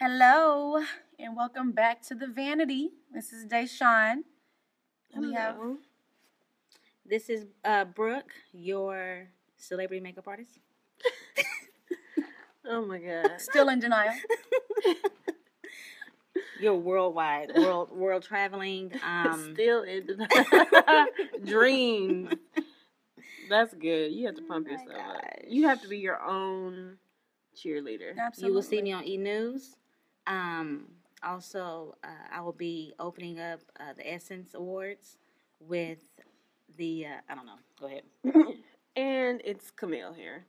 Hello, and welcome back to the Vanity. This is Deshawn. We have Hello. This is uh, Brooke, your celebrity makeup artist. Oh my god. still in denial. Your worldwide, world world traveling. Um, Still in the dreams. That's good. You have to pump Oh yourself up. You have to be your own cheerleader. Absolutely. you will see me on E News. Um, also, uh, I will be opening up uh, the Essence Awards with the uh, I don't know. Go ahead. and it's Camille here.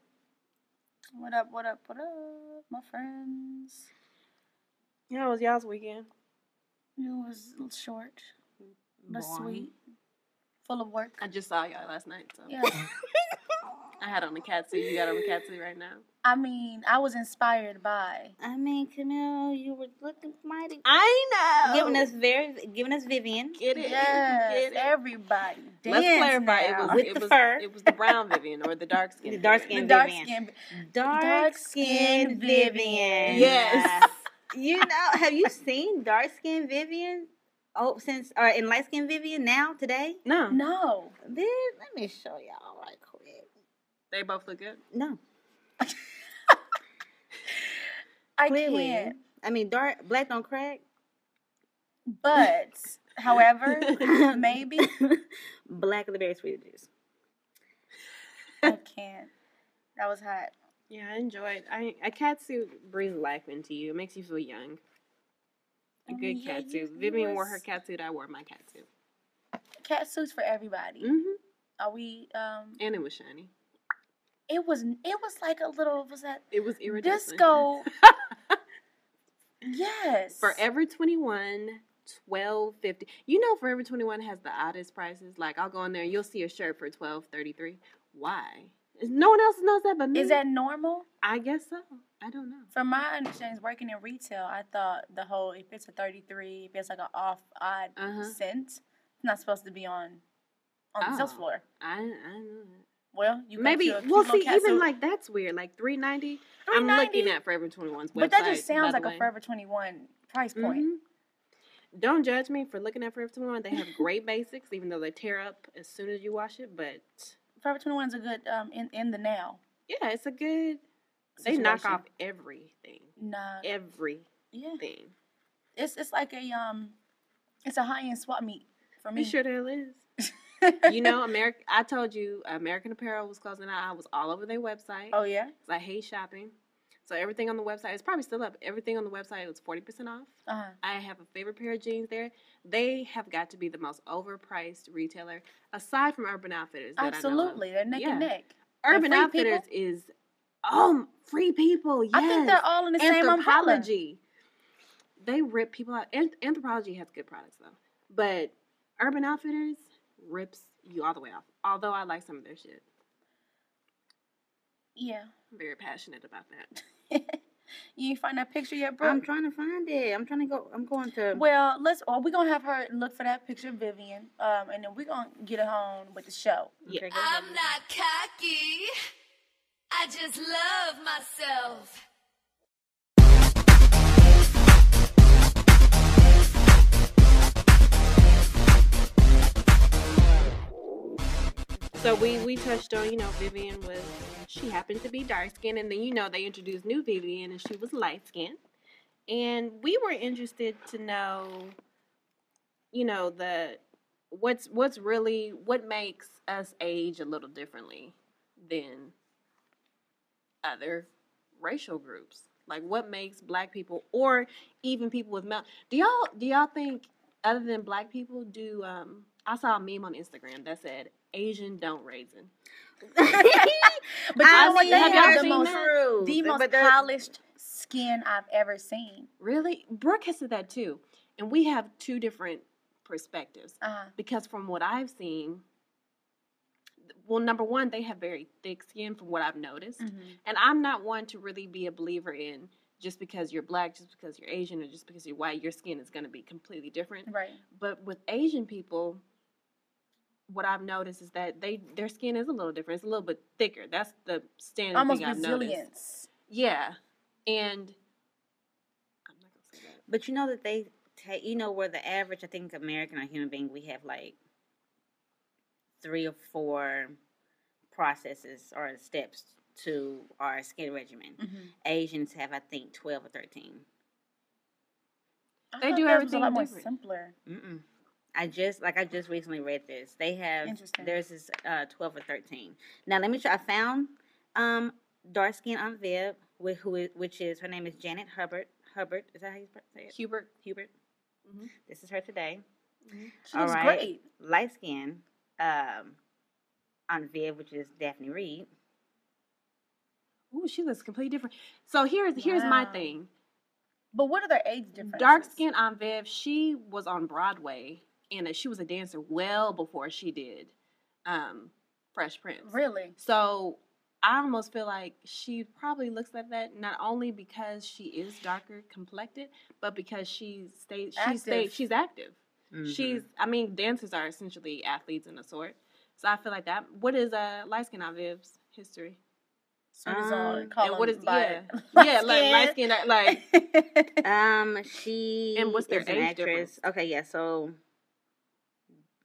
What up? What up? What up, my friends? How was y'all's weekend? It was short but Boring. sweet, full of work. I just saw y'all last night, so Yeah. I had on the cat suit. You got on the cat suit right now. I mean, I was inspired by. I mean, Camille, you were looking mighty. I know. Giving us very, giving us Vivian. get it. Yes, Get it. everybody. Let's Dance clarify. It was With it the was fur. it was the brown Vivian or the dark skin. The dark skin dark Vivian. skin. Dark, Dark skin skin Vivian. Vivian. Yes. You know, have you seen dark skin Vivian? Oh, since uh, or in light skin Vivian now today? No. No. Then let me show y'all right quick. They both look good. No, I clearly. can't. I mean, dark black don't crack. But, however, maybe black of the berry sweet juice. I can't. That was hot. Yeah, I enjoyed. I a cat suit breathes life into you. It makes you feel young. A I good mean, yeah, cat you- suit. you Vivian wore her cat suit. I wore my cat suit. Cat suits for everybody. hmm Are we? Um, And it was shiny. It was. It was like a little. Was that It was iridescent. disco? yes. Forever 21, 12.50. You know Forever 21 has the oddest prices. Like I'll go in there and you'll see a shirt for 12.33. Why? Is- No one else knows that but me. Is that normal? I guess so. I don't know. From my understanding, working in retail, I thought the whole if it's a thirty three, if it's like an off odd Uh-huh. cent, it's not supposed to be on on the sales Oh. floor. I I know that. Well, you Maybe well see even suit. like that's weird. Like 390. I'm looking $3.90? at Forever 21's website. but that just sounds like a. Forever twenty one price point. Mhm. Don't judge me for looking at Forever 21. They have great basics, even though they tear up as soon as you wash it. But Forever twenty one is a good um in in the now. yeah, it's a good. They knock off everything. Nah, Everything. yeah, it's it's like a um, it's a high end swap meet for me. It sure the hell is. You know, America. I told you American Apparel was closing out. I was all over their website. oh yeah. I hate shopping. So everything on the website is probably still up. Everything on the website was forty percent off. Uh huh. I have a favorite pair of jeans there. They have got to be the most overpriced retailer aside from Urban Outfitters. That Absolutely, they're neck Yeah. and neck. I know of. Urban Outfitters is um free people. Yes. I think they're all in the same umbrella. Anthropologie. They rip people out. Anthropologie has good products though, but Urban Outfitters rips you all the way off. Although I like some of their shit. Yeah. I'm very passionate about that. you ain't find that picture yet, bro? I'm trying to find it. I'm trying to go. I'm going to. Well, let's. Well, we're gonna have her look for that picture of Vivian, um, and then we're gonna get it on with the show. Yeah. Okay, I'm not cocky. I just love myself. So we we touched on you know Vivian was she happened to be dark skinned and then you know they introduced new Vivian and she was light skinned and we were interested to know you know the what's what's really what makes us age a little differently than other racial groups? Like what makes black people or even people with mel do y'all do y'all think other than black people do um I saw a meme on Instagram that said Asian don't raisin. But I know what? mean, They have y'all the most. True. the most But polished skin I've ever seen. Really? Brooke has said that too. And we have two different perspectives. Uh, Because from what I've seen, well, number one, they have very thick skin from what I've noticed. mhm. And I'm not one to really be a believer in just because you're black, just because you're Asian, or just because you're white, your skin is going to be completely different. Right. But with Asian people, what I've noticed is that they their skin is a little different. It's a little bit thicker. That's the standard Almost thing I've noticed. resilience. Yeah, and I'm not gonna say that. But you know that they take, you know, where the average, I think, American or human being, we have like three or four processes or steps to our skin regimen. Mhm. Asians have, I think, 12 or 13. I They do theirs was a everything lot more different. simpler. Mm-mm. I just, like, I just recently read this. They have, Interesting. theirs is uh, 12 or 13. Now, let me try. I found um, dark skin on Viv, with, who is, which is, her name is Janet Hubbard. Hubbard, is that how you say it? Hubert. Hubert. Mhm. This is her today. She All looks right. great. Light skin um, on Viv, which is Daphne Reid. Ooh, she looks completely different. So here's here's my thing. But what are their age differences? Dark skin on Viv, she was on Broadway and she was a dancer well before she did um, Fresh Prince. Really? So I almost feel like she probably looks like that not only because she is darker complected, but because she stayed she stayed she's active. Mhm. She's I mean, dancers are essentially athletes in a sort. So I feel like that. What is uh light skin on Viv's history? So Um, and what is by yeah light yeah like light skin. skin like Um, she And what's their is an age actress. difference? Okay, yeah. So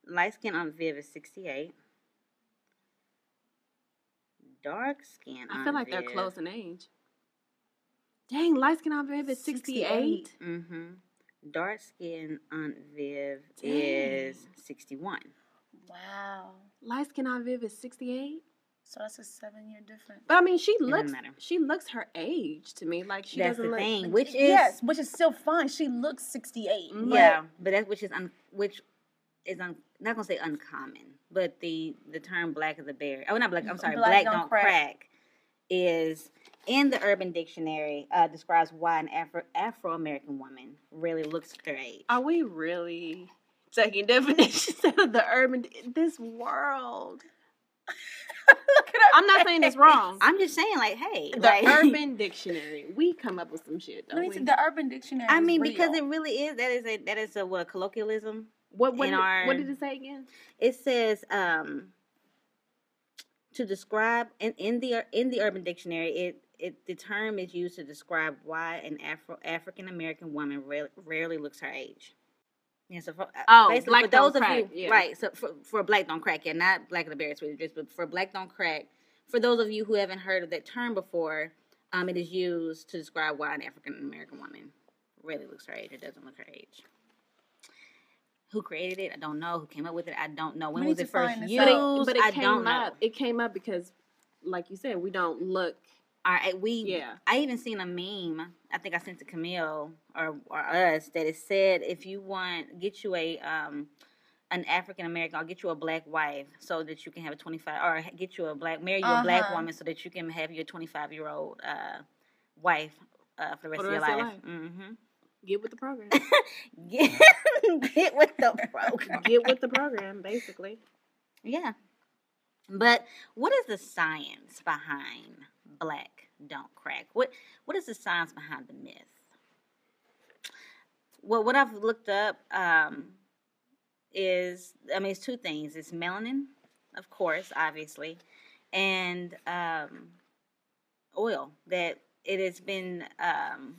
light skin on Viv is sixty eight. Dark skin. I feel like they're close in age. Dang, light skin on Viv is 68. Mm-hmm. Dark skin on Viv Dang. is sixty one. Wow. Light skin on Viv is 68. So that's a seven year difference. But I mean, she doesn't looks matter. she looks her age to me. Like she That's doesn't the look thing, which is yes, which is still fine. She looks 68. Mhm. yeah, but that which is un, which is un, not gonna say uncommon, but the the term black of the berry. Oh, not black. I'm sorry, black, don't, crack. is in the Urban Dictionary uh, describes why an Afro Afro American woman really looks great. Are we really taking definitions out of the urban this world? Look at I'm not saying it's wrong. I'm just saying, like, hey, The like, Urban Dictionary. We come up with some shit, Let don't me we? see. The Urban Dictionary. I is mean, because it really is. That is a that is a what a colloquialism. What what did, our- what did it say again? It says um, to describe in, in the in the Urban Dictionary. It it the term is used to describe why an Afro African American woman rarely, rarely looks her age. Yeah, so for, uh, Oh, basically black for don't those of crack, you, yeah. right? So for, for black don't crack, yeah, not black the berry sweet just but for black don't crack. For those of you who haven't heard of that term before, um, it is used to describe why an African American woman really looks her age or doesn't look her age. Who created it? I don't know. Who came up with it? I don't know. When was need it first find used? But it, but it I came don't know. up. It came up because, like you said, we don't look. All right, we. Yeah. I even seen a meme. I think I sent to Camille or or us that it said if you want get you a um an African American, I'll get you a black wife so that you can have a twenty five or get you a black marry you a black Uh-huh. woman so that you can have your twenty five year old uh wife uh, for the rest, the of, your rest of your life. life. Mm-hmm. Get with the program. Get get with the program. Get with the program, basically. Yeah. But what is the science behind black don't crack? What what is the science behind the myth? Well, what I've looked up um, is I mean it's two things. It's melanin, of course, obviously, and um, oil that it has been um,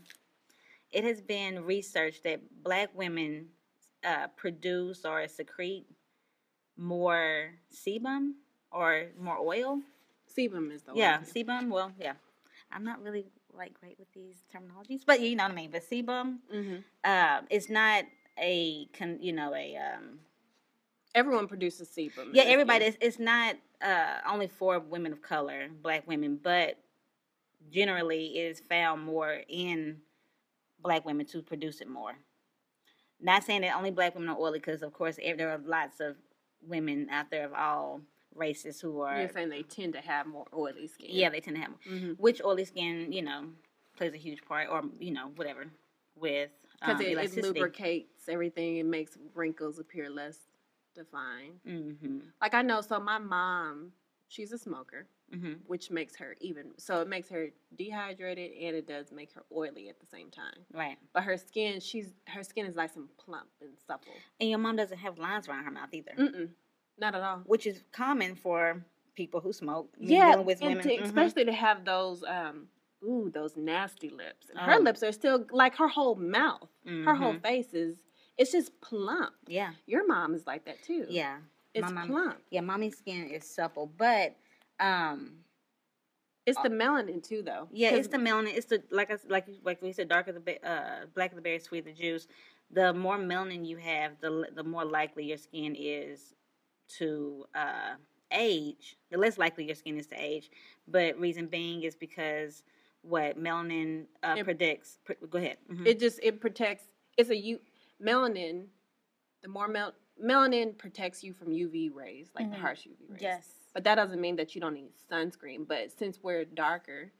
it has been researched that black women uh, produce or secrete more sebum or more oil. Sebum is the Yeah, one. sebum. Well, yeah, I'm not really like great with these terminologies, but you know what I mean. But sebum Mm-hmm. uh, is not a con, you know a um, Everyone produces sebum. yeah everybody. It's, it's not uh, only for women of color, black women, but generally it is found more in black women to produce it more. Not saying that only black women are oily, because of course there are lots of women out there of all races who are You're saying they tend to have more oily skin. yeah they tend to have Mm-hmm. which oily skin you know plays a huge part or you know whatever with Because um, it, it lubricates everything. It makes wrinkles appear less defined. Mm-hmm. Like I know, so my mom, she's a smoker, Mm-hmm. which makes her even. So it makes her dehydrated, and it does make her oily at the same time. Right. But her skin, she's her skin is nice and plump and supple. And your mom doesn't have lines around her mouth either, Mm-mm, not at all. which is common for people who smoke. Yeah, with women. to, Mhm. especially to have those um, ooh, those nasty lips. And her Oh. lips are still like her whole mouth, her whole Mhm. face is it's just plump. Yeah, Your mom is like that too. yeah. it's my mom- plump. Yeah, mommy's skin is supple, but um, It's the melanin too, though. Yeah, it's the melanin. It's the like I like like we said, darker the uh, blacker the berry, sweeter the juice. The more melanin you have, the the more likely your skin is to uh, age. The less likely your skin is to age. But reason being is because what melanin uh, It- predicts. Pre- go ahead. Mhm. it just it protects. It's a u melanin. The more mel- melanin protects you from UV rays, like the Mhm. harsh UV rays. Yes. But that doesn't mean that you don't need sunscreen. But since we're darker,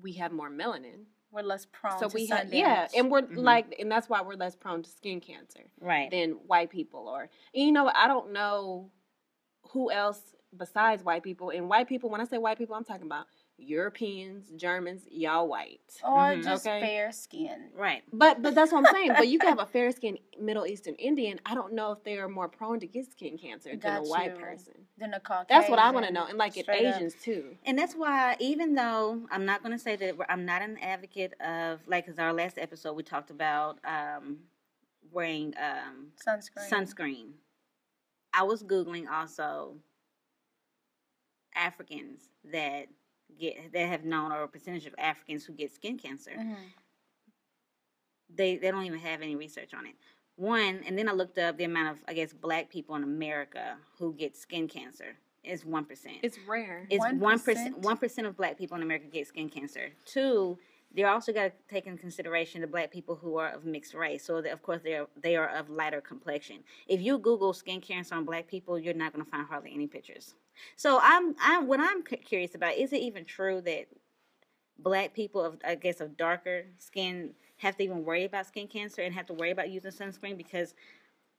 we have more melanin. We're less prone so to we have yeah, and we're Mhm. like, and that's why we're less prone to skin cancer right. than white people. Or you know, I don't know who else besides white people. And white people, when I say white people, I'm talking about Europeans, Germans, y'all white. or Mhm. just Okay. fair skin. right. But but that's what I'm saying. But you can have a fair skinned Middle Eastern Indian. I don't know if they are more prone to get skin cancer than Got a white person. Then a Caucasian. That's what I want to know. And like it Straight up. Asians too. And that's why, even though I'm not going to say that I'm not an advocate of, like, because our last episode we talked about um, wearing um, Sunscreen. sunscreen. I was Googling also Africans that get that have known or a percentage of Africans who get skin cancer. Mhm. They they don't even have any research on it. One, and then I looked up the amount of I guess black people in America who get skin cancer. It's one percent. It's rare. It's one percent. 1%? One percent of Black people in America get skin cancer. Two, they also got to take into consideration the Black people who are of mixed race. So that of course they are they are of lighter complexion. If you Google skin cancer on Black people, you're not going to find hardly any pictures. So I'm I'm what I'm curious about is it even true that Black people of I guess of darker skin have to even worry about skin cancer and have to worry about using sunscreen because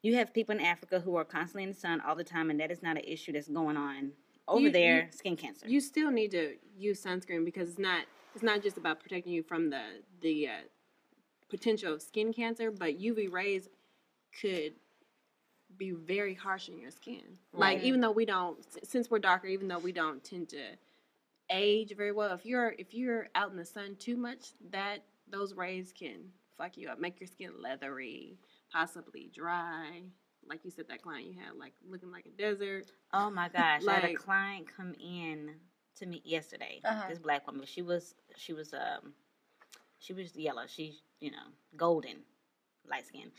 you have people in Africa who are constantly in the sun all the time, and that is not an issue that's going on over You- there. you- skin cancer. You still need to use sunscreen because it's not it's not just about protecting you from the the uh, potential of skin cancer, but UV rays could be very harsh on your skin. Like even though we don't, since we're darker, even though we don't tend to age very well, if you're if you're out in the sun too much, that those rays can fuck you up, make your skin leathery, possibly dry. Like you said, that client you had, like looking like a desert. oh my gosh! I had a client come in to me yesterday. Uh-huh. This black woman. She was she was um she was yellow. She you know golden, light skin.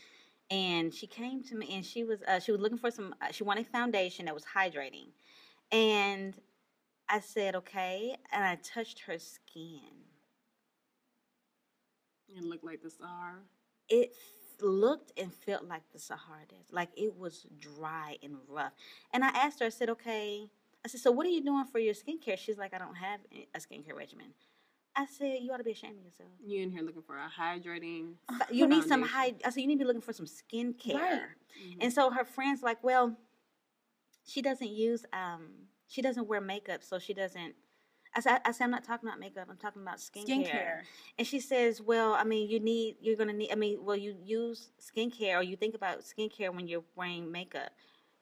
And she came to me and she was uh, she was looking for some. Uh, she wanted foundation that was hydrating, and I said okay, and I touched her skin. It looked like the Sahara. it looked and felt like the Sahara Desert. Like it was dry and rough. And I asked her, I said, okay. I said, so what are you doing for your skincare? She's like, I don't have a- skincare regimen. I said, you ought to be ashamed of yourself. You in here looking for a hydrating. But You need some high. I said, you need to be looking for some skincare. Right. Mhm. And so her friends like, well, she doesn't use um she doesn't wear makeup, so she doesn't I said, I said, I'm not talking about makeup. I'm talking about skincare. Skincare. And she says, well, I mean, you need, you're going to need, I mean, well, you use skincare or you think about skincare when you're wearing makeup.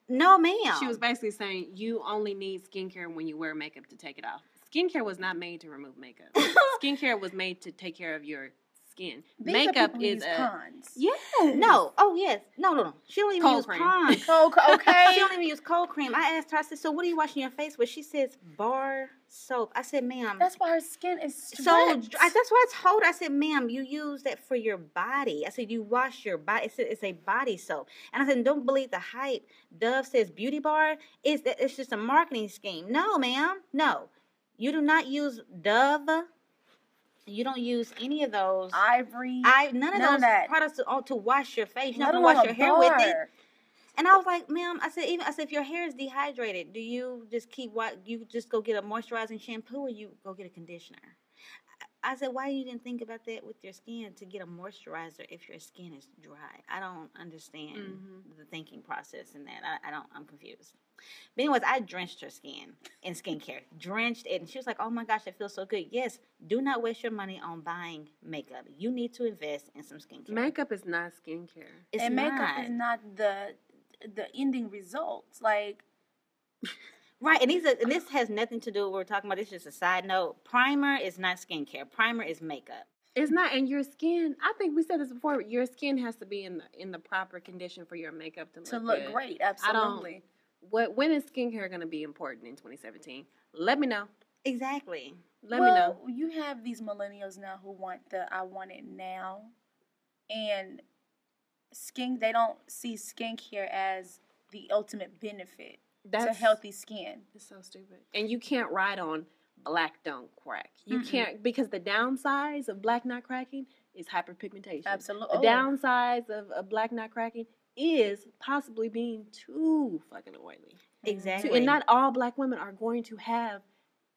No, ma'am. She was basically saying you only need skincare when you wear makeup to take it off. Skincare was not made to remove makeup. skincare was made to take care of your skin. These makeup is who is use a cons. yes. No. Oh, yes. No, no, no. She don't even Cold use cream. Pond's. Cold, okay. She don't even use cold cream. I asked her, I said, so what are you washing your face with? She says, bar soap. I said, ma'am. That's why her skin is So stretched. I, that's why it's told her. I said, "Ma'am, you use that for your body." I said, "You wash your body. It's a, it's a body soap." And I said, "Don't believe the hype." Dove says beauty bar is that it's just a marketing scheme. No, ma'am, no. You do not use Dove. You don't use any of those. Ivory. I none of None of those that. products to, oh, to wash your face. Let not wash your hair with it. And I was like, ma'am, I said, even I said, if your hair is dehydrated, do you just keep what you just go get a moisturizing shampoo or you go get a conditioner? I I said, why you didn't think about that with your skin to get a moisturizer if your skin is dry? I don't understand Mhm. the thinking process in that. I, I don't. I'm confused. But anyways, I drenched her skin in skincare, drenched it, and she was like, "Oh my gosh, it feels so good." Yes, do not waste your money on buying makeup. You need to invest in some skincare. Makeup is not skincare. it's and makeup is not the the ending results. Like Right, and these are, and this has nothing to do with what we're talking about. This is just a side note. Primer is not skincare. Primer is makeup. It's not, and your skin. I think we said this before. Your skin has to be in the in the proper condition for your makeup to look To look good. great, absolutely. What when is skincare going to be important in 2017? Let me know. Exactly. Let me know. you have these millennials now who want the I want it now, and skin. They don't see skincare as the ultimate benefit to healthy skin. It's so stupid. And you can't ride on black don't crack. You Mm-mm. can't because the downsides of black not cracking is hyperpigmentation. Absolutely. The oh. downsides of, of black not cracking is possibly being too fucking oily. Mm-hmm. Exactly. So, and not all black women are going to have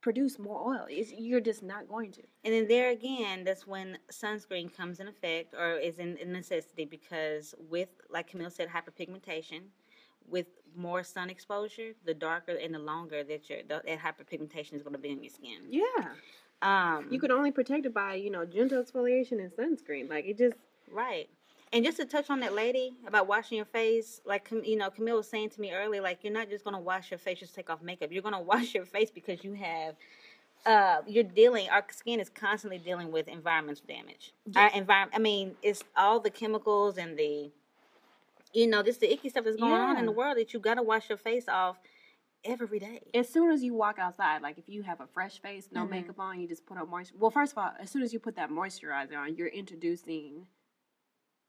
produce more oil. It's, you're just not going to. And then there again, that's when sunscreen comes in effect or is in, in necessity because with, like Camille said, hyperpigmentation, with more sun exposure, the darker and the longer that your that hyperpigmentation is going to be in your skin. Yeah. Um, You could only protect it by, you know, gentle exfoliation and sunscreen. Like it just right. And just to touch on that lady about washing your face, like you know, Camille was saying to me earlier, like you're not just gonna wash your face just take off makeup. You're gonna wash your face because you have, uh, you're dealing. Our skin is constantly dealing with environmental damage. Our environment. I mean, it's all the chemicals and the, you know, just the icky stuff that's going on in the world that you gotta wash your face off every day. as soon as you walk outside, like if you have a fresh face, no Mhm. makeup on, you just put on moisture. Well, first of all, as soon as you put that moisturizer on, you're introducing.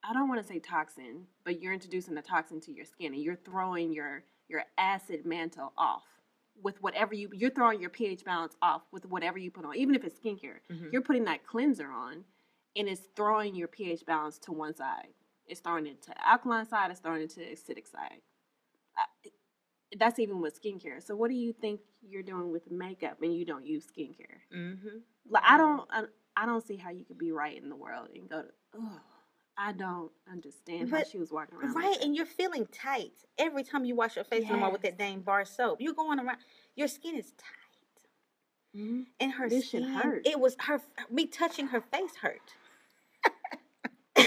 I don't want to say toxin, but you're introducing the toxin to your skin, and you're throwing your your acid mantle off with whatever you. You're throwing your pH balance off with whatever you put on, even if it's skincare. Mhm. You're putting that cleanser on, and it's throwing your pH balance to one side. It's throwing it to alkaline side. It's throwing it to acidic side. I- that's even with skincare. So what do you think you're doing with makeup and you don't use skincare? Mm-hmm. Like I don't, I, I don't see how you could be right in the world and go to. Oh, I don't understand how she was walking around. Right, like and you're feeling tight every time you wash your face anymore with that dang bar soap. You're going around, your skin is tight, Mhm. and her This skin. hurt. It was her me touching her face hurt.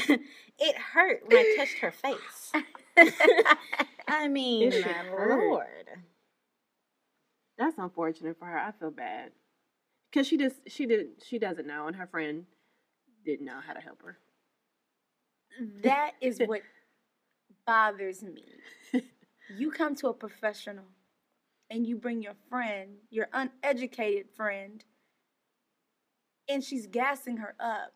it hurt when I touched her face. I mean, my hurt. lord. That's unfortunate for her. I feel bad because she just she did she doesn't know, and her friend didn't know how to help her. That is what bothers me. You come to a professional and you bring your friend, your uneducated friend, and she's gassing her up.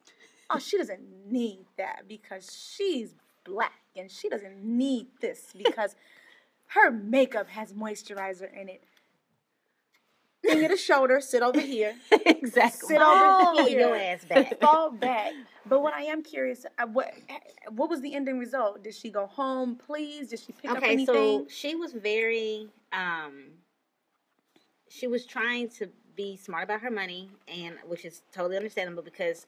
Oh, she doesn't need that because she's black and she doesn't need this because her makeup has moisturizer in it. Bring it a shoulder, sit over here. exactly. Sit over here. your ass back. Fall back. But what I am curious, uh, what what was the ending result? Did she go home pleased? Did she pick up anything? Okay, so she was very um she was trying to be smart about her money and which is totally understandable because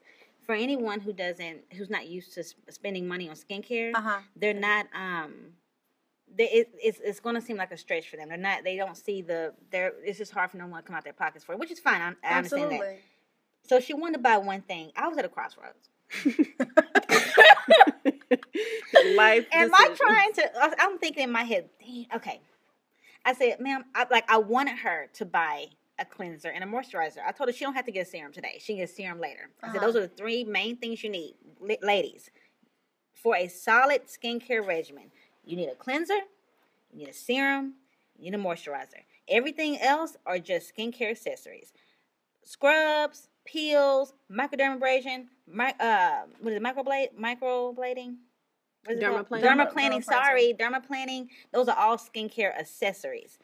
for anyone who doesn't who's not used to sp- spending money on skincare, uh huh. they're not um they, it, it's it's going to seem like a stretch for them. They're not. They don't see the. They're. It's just hard for them to come out their pockets for it, which is fine. I, I understand that. So she wanted to buy one thing. I was at a crossroads. Life. Am I trying to? I'm thinking in my head. Okay, I said, "Ma'am, I, like I wanted her to buy a cleanser and a moisturizer. I told her she don't have to get a serum today. She can get a serum later. I Uh-huh. those are the three main things you need, ladies, for a solid skincare regimen. You need a cleanser, you need a serum, you need a moisturizer. Everything else are just skincare accessories. Scrubs, peels, microdermabrasion, mi- uh, what is it, microblade, microblading? What is it called? Dermaplaning. Dermaplaning, Dermaplaning. sorry, dermaplaning. Those are all skincare accessories.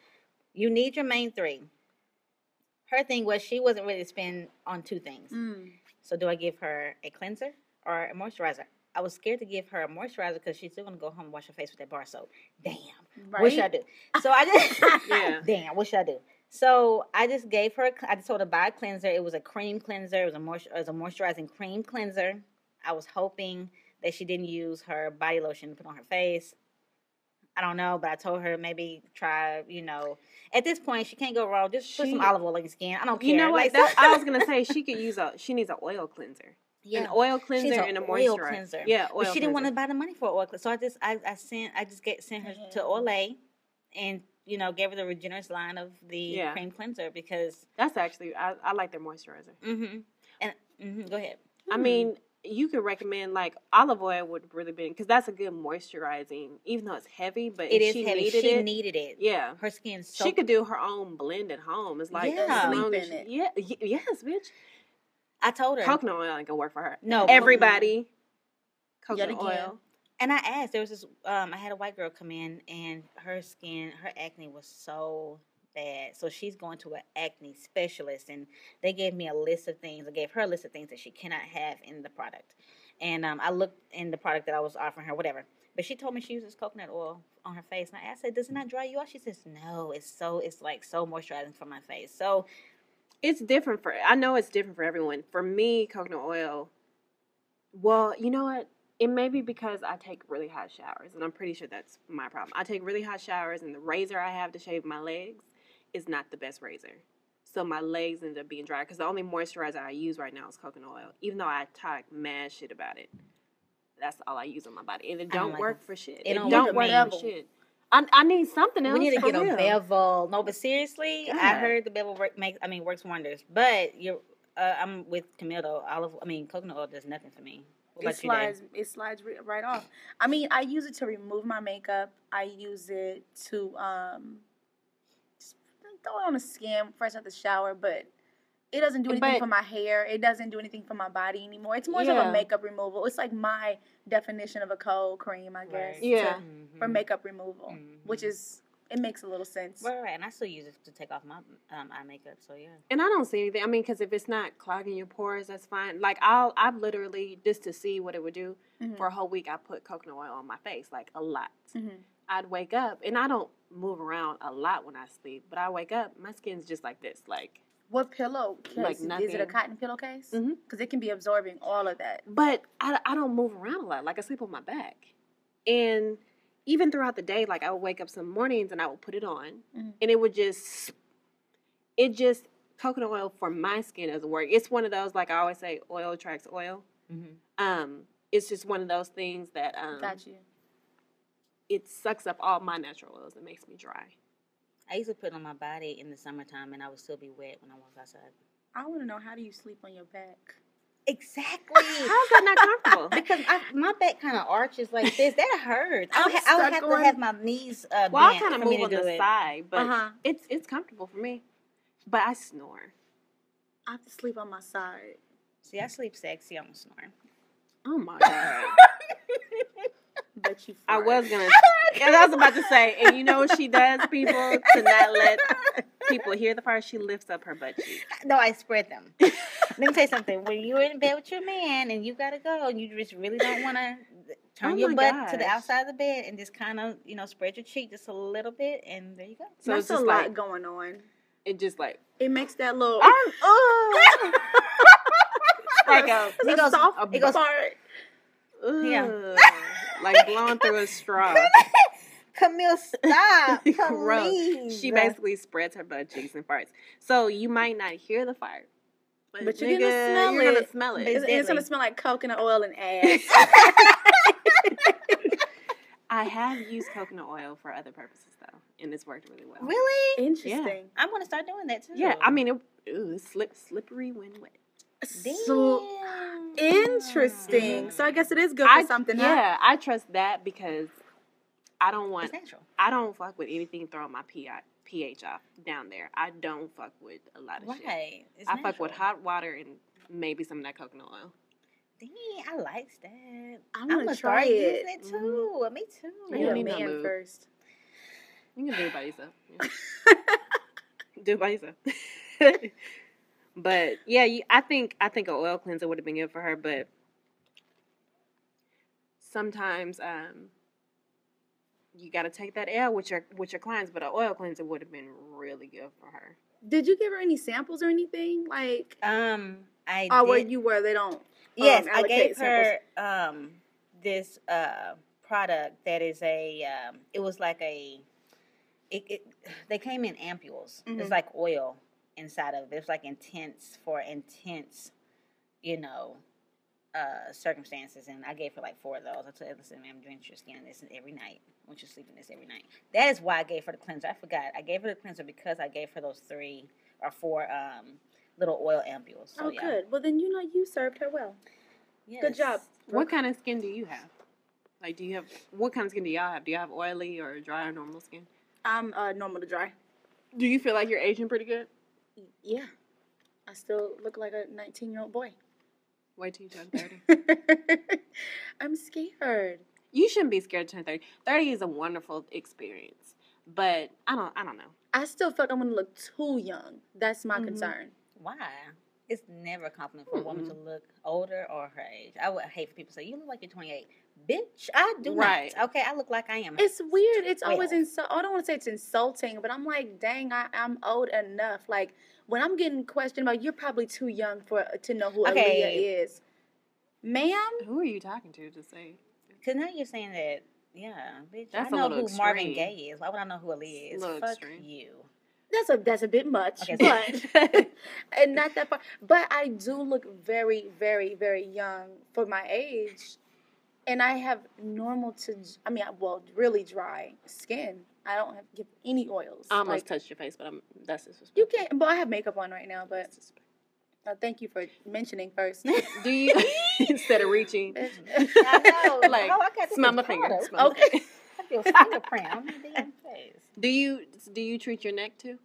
You need your main three. Her thing was she wasn't ready to spend on two things. Mm. So do I give her a cleanser or a moisturizer? I was scared to give her a moisturizer because she's still gonna go home and wash her face with that bar soap. Damn. Right. What should I do? So I just Yeah. damn. What should I do? So I just gave her. I just told her to buy a cleanser. It was a cream cleanser. It was a moisture. It was a moisturizing cream cleanser. I was hoping that she didn't use her body lotion to put on her face. I don't know, but I told her maybe try. You know, at this point she can't go wrong. Just put some olive oil in your skin. I don't care. You know what? Like, I was gonna say she could use a. She needs an oil cleanser. yeah. An oil cleanser a and a oil moisturizer. cleanser. Yeah, oil but she didn't want to buy the money for oil cleanser, so I just I, I sent I just get sent her to Mhm. Olay, and you know, gave her the Regenerist line of the Yeah. cream cleanser because. That's actually I, I like their moisturizer. Mm-hmm. And hmm go ahead. I mean, you could recommend like olive oil would really be because that's a good moisturizing, even though it's heavy. But It if is she heavy. needed she it, needed it. yeah, Her skin. so she could do her own blend at home. It's like Yeah. as Sleep long in as it. yeah, y- yes, bitch. I told her. Coconut oil ain't gonna work for her. No, everybody. Coconut again. oil. And I asked, there was this, um, I had a white girl come in and her skin, her acne was so So she's going to an acne specialist and they gave me a list of things. I gave her a list of things that she cannot have in the product. And um, I looked in the product that I was offering her, whatever. But she told me she uses coconut oil on her face. And I asked her, does it not dry you out? She says, no, it's so, it's like so moisturizing for my face. So It's different for. I know it's different for everyone. For me, coconut oil. Well, you know what? It may be because I take really hot showers, and I'm pretty sure that's my problem. I take really hot showers, and the razor I have to shave my legs is not the best razor. So my legs end up being dry because the only moisturizer I use right now is coconut oil. Even though I talk mad shit about it, that's all I use on my body, and it don't don't, like work it. for shit. It It don't don't, work work for for shit. I, I need something else. we need to for get a bevel. No, but seriously, I heard the bevel work makes. I mean, works wonders. But you're, uh, I'm with Camille though. Olive, I mean, coconut oil does nothing for me. What It about you, Dave? slides. It slides right off. I mean, I use it to remove my makeup. I use it to um, just throw it on the skin fresh out the shower, but it doesn't do anything But- for my hair. It doesn't do anything for my body anymore. It's more so of a makeup removal. It's like my definition of a cold cream, I guess. Right. Yeah. to- for Mhm. makeup removal, which Mhm. is it makes a little sense. Right, right, and I still use it to take off my um, eye makeup. So yeah. And I don't see anything. I mean, because if it's not clogging your pores, that's fine. Like I'll, I've literally just to see what it would do Mhm. for a whole week. I put coconut oil on my face, like a lot. Mhm. I'd wake up, and I don't move around a lot when I sleep, but I wake up, my skin's just like this, like. What pillow case? Like is it a cotton pillowcase? Because it can be absorbing all of that. But I, I don't move around a lot. Like I sleep on my back, and even throughout the day, like I would wake up some mornings and I would put it on, Mhm. and it would just, it just coconut oil for my skin doesn't work. It's one of those like I always say, oil attracts oil. Mm-hmm. Um, it's just one of those things that um, Got you. it sucks up all my natural oils. It makes me dry. I used to put it on my body in the summertime, and I would still be wet when I walk outside. I want to know how do you sleep on your back? Exactly. How's that not comfortable? because I, my back kind of arches like this. That hurts. I would, ha- I would have on- to have my knees uh, well, I bent kind of for me move on the it. side, but Uh-huh. it's it's comfortable for me. But I snore. I have to sleep on my side. See, I sleep sexy. I'm snoring. Oh my god. but you. I was gonna. and I was about to say, and you know what she does, people, to not let people hear the part. She lifts up her butt cheek. No, I spread them. Let me tell you something. When you're in bed with your man and you gotta go, and you just really don't want to turn Oh your my butt to the outside of the bed and just kind of, you know, spread your cheek just a little bit, and there you go. So That's it's a lot like going on. it just like It makes that little. Ah! like a, It's It a goes- soft it goes- fart. Yeah. like blowing through a straw. Camille, stop, Gross. please. She basically spreads her butt cheeks and farts. So you might not hear the fart, but, But you're gonna nigga, smell you're gonna it. smell it. It's, it's gonna smell like coconut oil and ass. I have used coconut oil for other purposes though, and it's worked really well. really. Interesting. I'm gonna start doing that too. Yeah, I mean, it, ooh, it's slip, slippery when wet. So Damn. interesting. So I guess it is good I, for something. huh? Yeah, I trust that because I don't want It's natural. I don't fuck with anything throwing my pH pH off down there. I don't fuck with a lot of shit. Right. It's I fuck with hot water and maybe some of that coconut oil. Dang, I like that. I I'm wanna gonna try start it. using it too. Me too. I You need don't a need no man lube. first. You can do it by yourself. Yeah. do it by yourself. but yeah, you, I think I think an oil cleanser would have been good for her, but sometimes um you got to take that L with your with your clients, but an oil cleanser would have been really good for her. Did you give her any samples or anything? Like, Um, I oh, where you were, they don't. Yes, um, I gave allocate her um this uh product that is a um it was like a it, it they came in ampules. It's Mhm. like oil inside of it. It's like intense for intense, you know, uh, circumstances, and I gave her like four of those. I told her, listen, ma'am, drench your skin in this every night. I want you to sleep in this every night. That is why I gave her the cleanser. I forgot. I gave her the cleanser because I gave her those three or four um, little oil ampules. So, oh, yeah. good. Well, then you know you served her well. Good job. Yes. What kind of skin do you have? Like, do you have what kind of skin do y'all have? Do you have oily or dry or normal skin? I'm uh, normal to dry. Do you feel like you're aging pretty good? Yeah. I still look like a 19 year old boy. Wait till you turn 30. I'm scared. You shouldn't be scared to turn 30. 30 is a wonderful experience. But I don't I don't know. I still feel like I'm gonna look too young. That's my Mhm. concern. Why? It's never a compliment for a woman to look older or her age. I would hate for people to say, you look like you're 28. Bitch, I do Right. not. Okay, I look like I am. It's weird. It's always insult. I don't want to say it's insulting, but I'm like, dang, I, I'm old enough. Like when I'm getting questioned about, you're probably too young for to know who Okay. Aaliyah is, ma'am. Who are you talking to to say? Because now you're saying that, yeah, bitch, That's I a know little who Marvin. Gaye is. Why would I know who Aaliyah is? Fuck extreme. you. That's a that's a bit much, Okay, but and not that far. But I do look very, very, very young for my age, and I have normal to. I mean, well, really dry skin. I don't have give any oils. I almost Like, touched your face, but I'm that's disrespectful. you can't. But I have makeup on right now. But uh, thank you for mentioning first. Do you instead of reaching? I know. Like, oh, I got this smell my finger. smell my Okay. finger. I feel fingerprint on my damn face. Do you do you treat your neck too?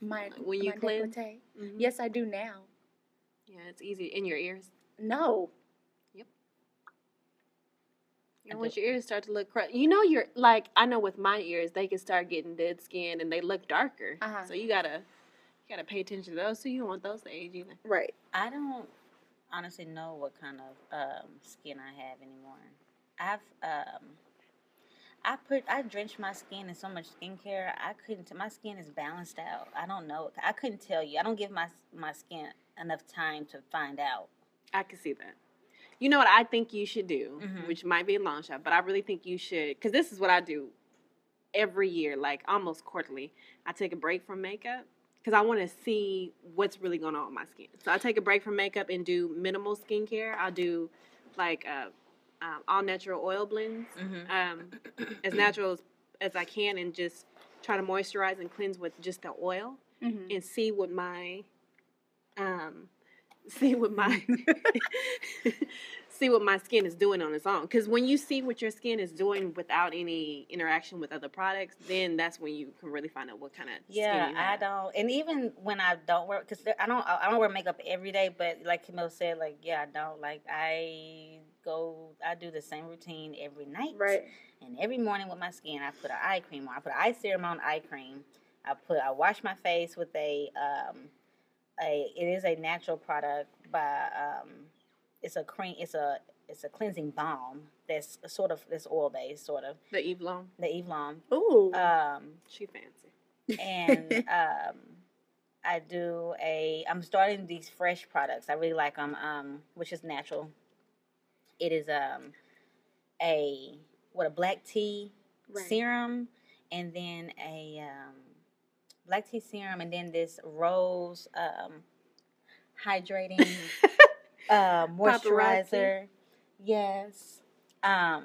my When you my cleanse? décolleté. Mhm. Yes, I do now. Yeah, it's easy in your ears. No, You know, I once your ears start to look, cra- you know, you're like I know with my ears they can start getting dead skin and they look darker. Uh-huh. So you gotta you gotta pay attention to those. So you don't want those to age either. right. I don't honestly know what kind of um, skin I have anymore. I've um, I put I drench my skin in so much skincare. I couldn't. My skin is balanced out. I don't know. I couldn't tell you. I don't give my my skin enough time to find out. I can see that. You know what I think you should do, Mhm. which might be a long shot, but I really think you should, because this is what I do every year, like almost quarterly. I take a break from makeup because I want to see what's really going on with my skin. So I take a break from makeup and do minimal skincare. I'll do like uh, um, all natural oil blends, Mhm. um, as natural as, as I can, and just try to moisturize and cleanse with just the oil Mm-hmm. and see what my um see what my see what my skin is doing on its own because when you see what your skin is doing without any interaction with other products then that's when you can really find out what kind of Yeah, skin you I don't, and even when I don't wear, because I don't, I don't wear makeup every day. But like Camille said, like yeah, I don't. Like I go, I do the same routine every night, Right. And every morning with my skin, I put an eye cream on. I put eye serum on, eye cream. I put, I wash my face with a, um, a. It is a natural product by, um, it's a cream. It's a, it's a cleansing balm that's sort of, this oil based, sort of the Eve Lom the Eve Lom. Ooh. Um, she fancy and um, I do a. I'm starting these fresh products. I really like them, um, which is natural. It is um, a what a black tea Right. serum, and then a um, black tea serum, and then this rose um, hydrating uh, moisturizer. Yes. Um,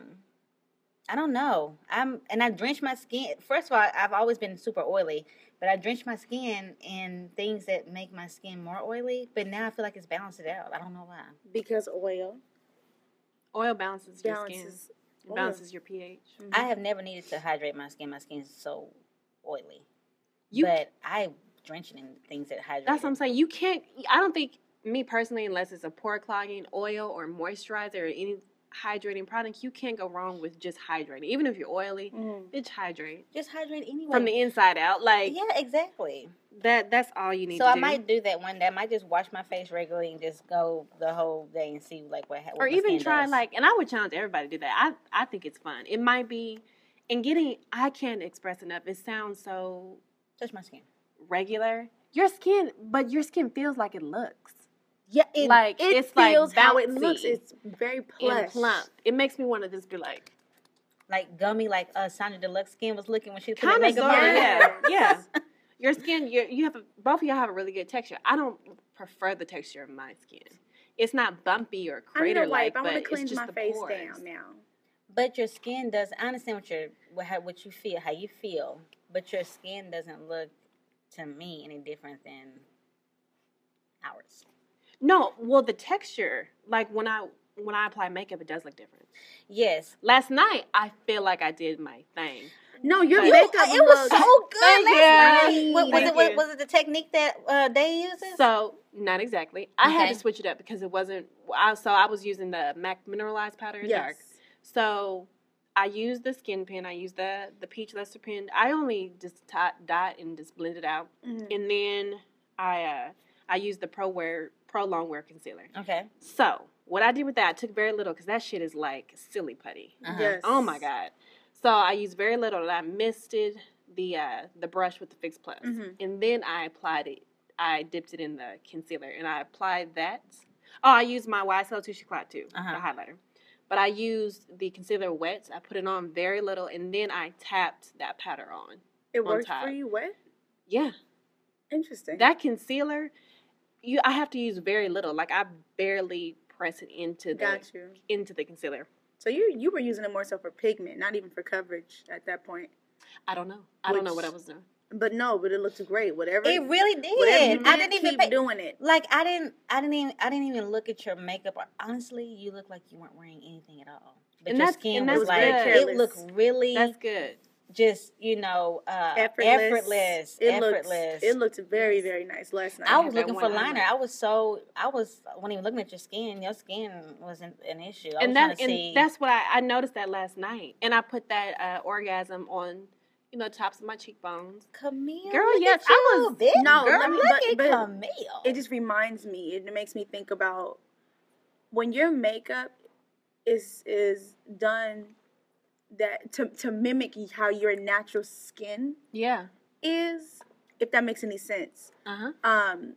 I don't know. I'm and I drench my skin. First of all, I've always been super oily, but I drench my skin in things that make my skin more oily. But now I feel like it's balanced it out. I don't know why. because oil oil balances your skin it oil. balances your ph I have never needed to hydrate my skin. My skin is so oily. you but I drench it in things that hydrate. That's what I'm saying. You can't. I don't think me personally, unless it's a pore clogging oil or moisturizer or any hydrating product, you can't go wrong with just hydrating. Even if you're oily, Mhm. bitch, hydrate Just hydrate anyway. from the inside out. Like yeah, exactly. that. That's all you need. So I do. might do that one day. I might just wash my face regularly and just go the whole day and see like what. ha- what or even try does. like, and I would challenge everybody to do that. I I think it's fun. It might be, and getting. I can't express enough. It sounds so touch my skin. regular. Your skin, but your skin feels like it looks. Yeah, it, Like, it it's, like, feels how it looks. It's very plush. Plump. It makes me want to just be like, Like gummy, like uh, Sandra Deluxe skin was looking when she put kind of makeup on. of, yeah, yeah. Your skin, you you have a, both of y'all have a really good texture. I don't prefer the texture of my skin. it's not bumpy or I need crater a wipe. like, I want but to cleanse it's just my the face pores. down now. But your skin does. I understand what you're, what, how, what you feel, how you feel. But your skin doesn't look, to me, any different than ours. No, well, the texture, like when I when I apply makeup, it does look different. Yes. Last night, I feel like I did my thing. No, your You- makeup it was so good Thank last you. night. What, was it? Was, was it the technique that uh, they uses? So not exactly. I had to switch it up because it wasn't. I, so I was using the MAC mineralized powder in dark. yes. So I used the skin pen. I used the the peach luster pen. I only just t- dot and just blend it out, Mhm. and then I uh, I used the Pro Wear Pro Long Wear concealer. okay. So what I did with that, I took very little because that shit is like silly putty. Uh-huh. Yes. Oh my god! So I used very little, and I misted the uh, the brush with the Fix Plus, Mhm. and then I applied it. I dipped it in the concealer, and I applied that. Oh, I used my YSL Touche Éclat too, Uh-huh. the highlighter. But I used the concealer wet. I put it on very little, and then I tapped that powder on. It on worked top. for you. What? Yeah, Interesting. that concealer, you I have to use very little. Like I barely press it into the into the concealer. So you you were using it more so for pigment, not even for coverage at that point. I don't know. I don't know what I was doing. But no, but it looked great. Whatever. It really whatever you did. I did, didn't even keep pay, doing it. like I didn't I didn't even I didn't even look at your makeup. Honestly, you look like you weren't wearing anything at all. But And your that's- skin and was like good. it looked really That's good. Just you know uh, Effortless. effortless. It effortless. looked. It looked very very nice last night. I was looking for liner. eyeliner. I was so I was when even looking at your skin. Your skin wasn't an issue. I and was that and see. that's what I, I noticed that last night, and I put that uh, orgasm on, you know, tops of my cheekbones. Camille, Girl, look yes, at I was- bitch. No, girl, let me- look but- at but Camille. it just reminds me. It makes me think about when your makeup is is done that to to mimic how your natural skin Yeah. is, if that makes any sense. Uh huh. um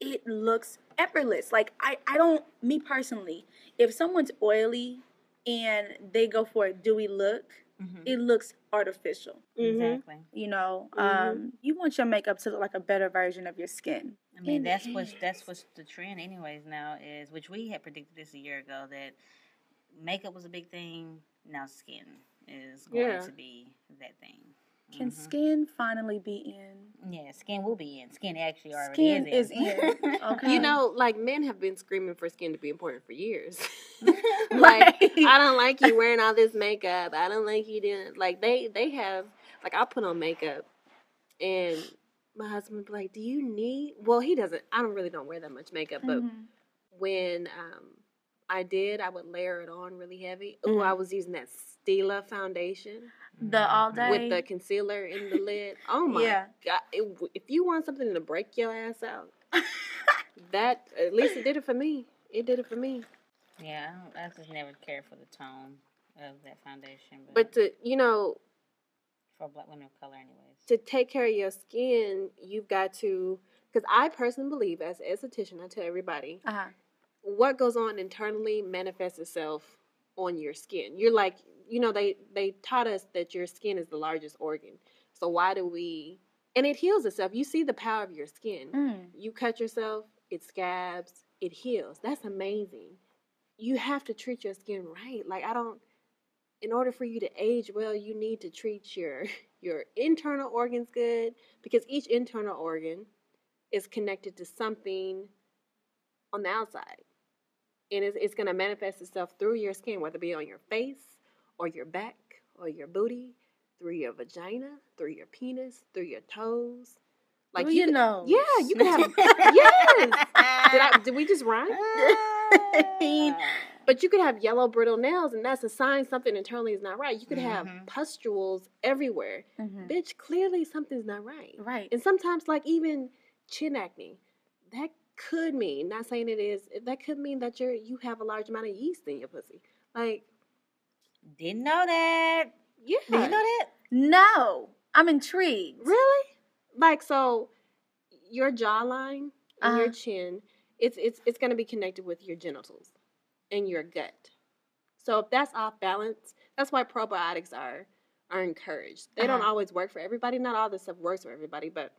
it looks effortless like i i don't me personally if someone's oily and they go for a dewy look Mhm. it looks artificial Exactly. you know Mhm. um you want your makeup to look like a better version of your skin I mean, It that's what's that's what's the trend, anyways. Now is which we had predicted this a year ago that makeup was a big thing. Now skin is going Yeah. to be that thing. can Mhm. skin finally be in Yeah, skin will be in. Skin actually already Skin is is in. Okay. You know, like men have been screaming for skin to be important for years. Right. like I don't like you wearing all this makeup. I don't like you doing like they they have like I'll put on makeup and my husband would be like, Do you need well he doesn't I don't really don't wear that much makeup, but Mhm. when um I did, I would layer it on really heavy. Ooh, I was using that Stila foundation the all day with the concealer in the lid. Oh my Yeah. god! It, if you want something to break your ass out, that at least it did it for me. It did it for me. Yeah, I, don't- I just never cared for the tone of that foundation, but, But to you know, for black women of color, anyways. to take care of your skin, you've got to. Because I personally believe, as an esthetician, I tell everybody, uh-huh. What goes on internally manifests itself on your skin. You're like, you know, they they taught us that your skin is the largest organ. So why do we? And it heals itself. You see the power of your skin. Mm. You cut yourself, it scabs, it heals. That's amazing. You have to treat your skin right. Like I don't in order for you to age well, you need to treat your your internal organs good because each internal organ is connected to something on the outside. And it's, it's going to manifest itself through your skin, whether it be on your face or your back or your booty, through your vagina, through your penis, through your toes. Like you know. yeah, you can have. yes. Did I? Did we just rhyme? But you could have yellow brittle nails, and that's a sign something internally is not right. You could have Mhm. pustules everywhere. Mhm. Bitch, clearly something's not right. Right. And sometimes, like even chin acne, that could mean not saying it is. That could mean that you're you have a large amount of yeast in your pussy. Like, Didn't know that. yeah, Did you know that? No, I'm intrigued. Really? Like so your jawline and your Uh-huh. chin, it's it's it's gonna be connected with your genitals and your gut. So if that's off balance, that's why probiotics are are encouraged. They don't Uh-huh. always work for everybody. Not all this stuff works for everybody, but